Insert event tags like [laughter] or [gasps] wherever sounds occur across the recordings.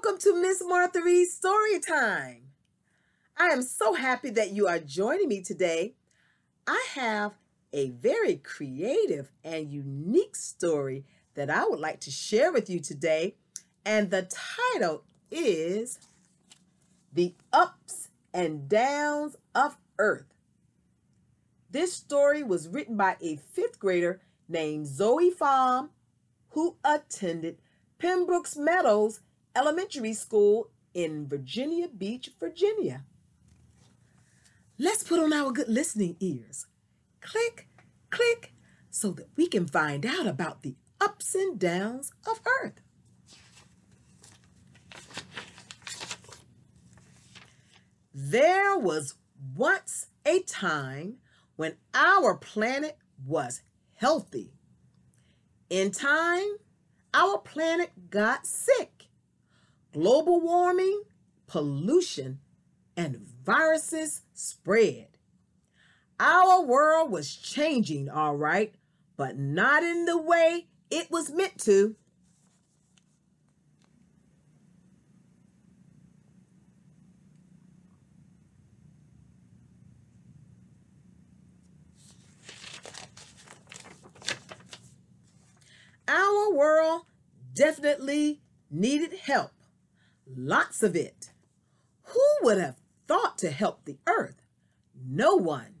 Welcome to Miss Martha Reed's Story Time. I am so happy that you are joining me today. I have a very creative and unique story that I would like to share with you today, and the title is The Ups and Downs of Earth. This story was written by a fifth grader named Zoe Fahm, who attended Pembroke's Meadows Elementary School in Virginia Beach, Virginia. Let's put on our good listening ears. Click, click, so that we can find out about the ups and downs of Earth. There was once a time when our planet was healthy. In time, our planet got sick. Global warming, pollution, and viruses spread. Our world was changing, all right, but not in the way it was meant to. Our world definitely needed help, lots of it. Who would have thought to help the earth? No one,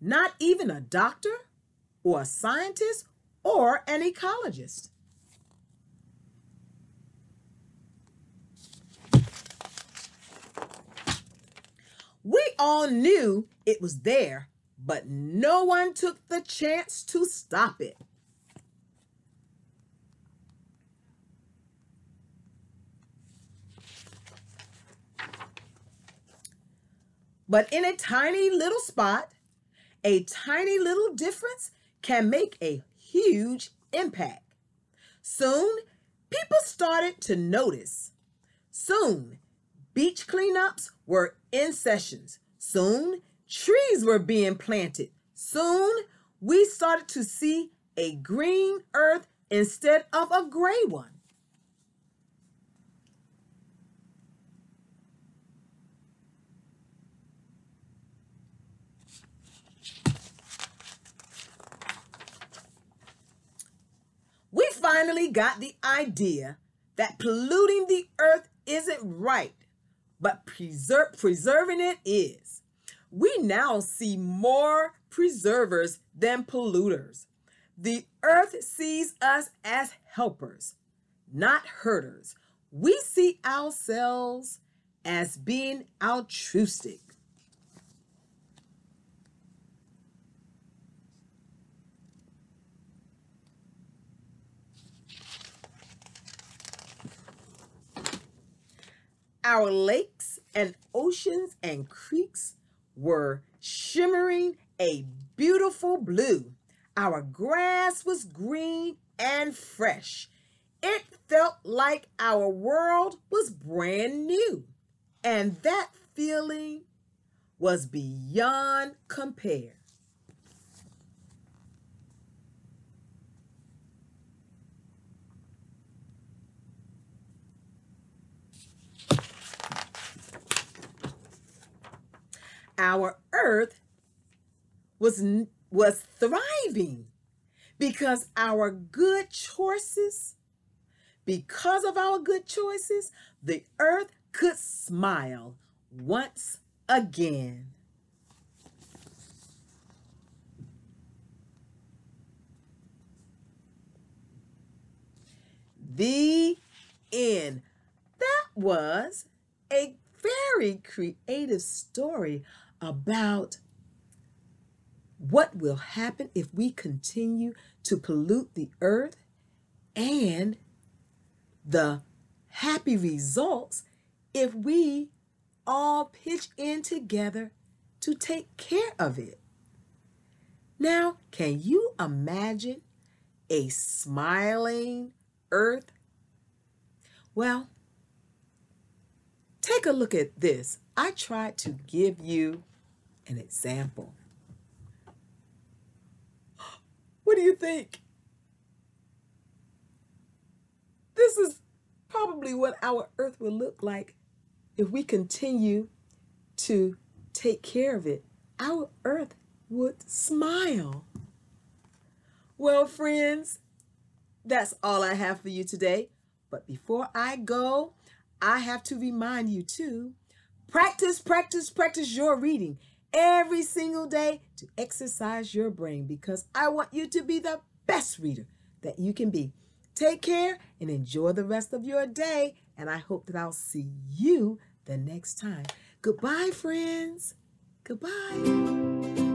not even a doctor or a scientist or an ecologist. We all knew it was there, but no one took the chance to stop it. But in a tiny little spot, a tiny little difference can make a huge impact. Soon, people started to notice. Soon, beach cleanups were in sessions. Soon, trees were being planted. Soon, we started to see a green earth instead of a gray one. We finally got the idea that polluting the earth isn't right, but preser- preserving it is. We now see more preservers than polluters. The earth sees us as helpers, not herders. We see ourselves as being altruistic. Our lakes and oceans and creeks were shimmering a beautiful blue. Our grass was green and fresh. It felt like our world was brand new. And that feeling was beyond compare. Our earth was was thriving because our good choices because of our good choices the earth could smile once again. The end. That was a very creative story about what will happen if we continue to pollute the earth and the happy results if we all pitch in together to take care of it. Now, can you imagine a smiling earth? Well, take a look at this. I tried to give you an example. [gasps] What do you think? This is probably what our earth will look like if we continue to take care of it. Our earth would smile. Well, friends, that's all I have for you today. But before I go, I have to remind you to practice, practice, practice your reading every single day to exercise your brain because I want you to be the best reader that you can be. Take care and enjoy the rest of your day. And I hope that I'll see you the next time. Goodbye, friends. Goodbye.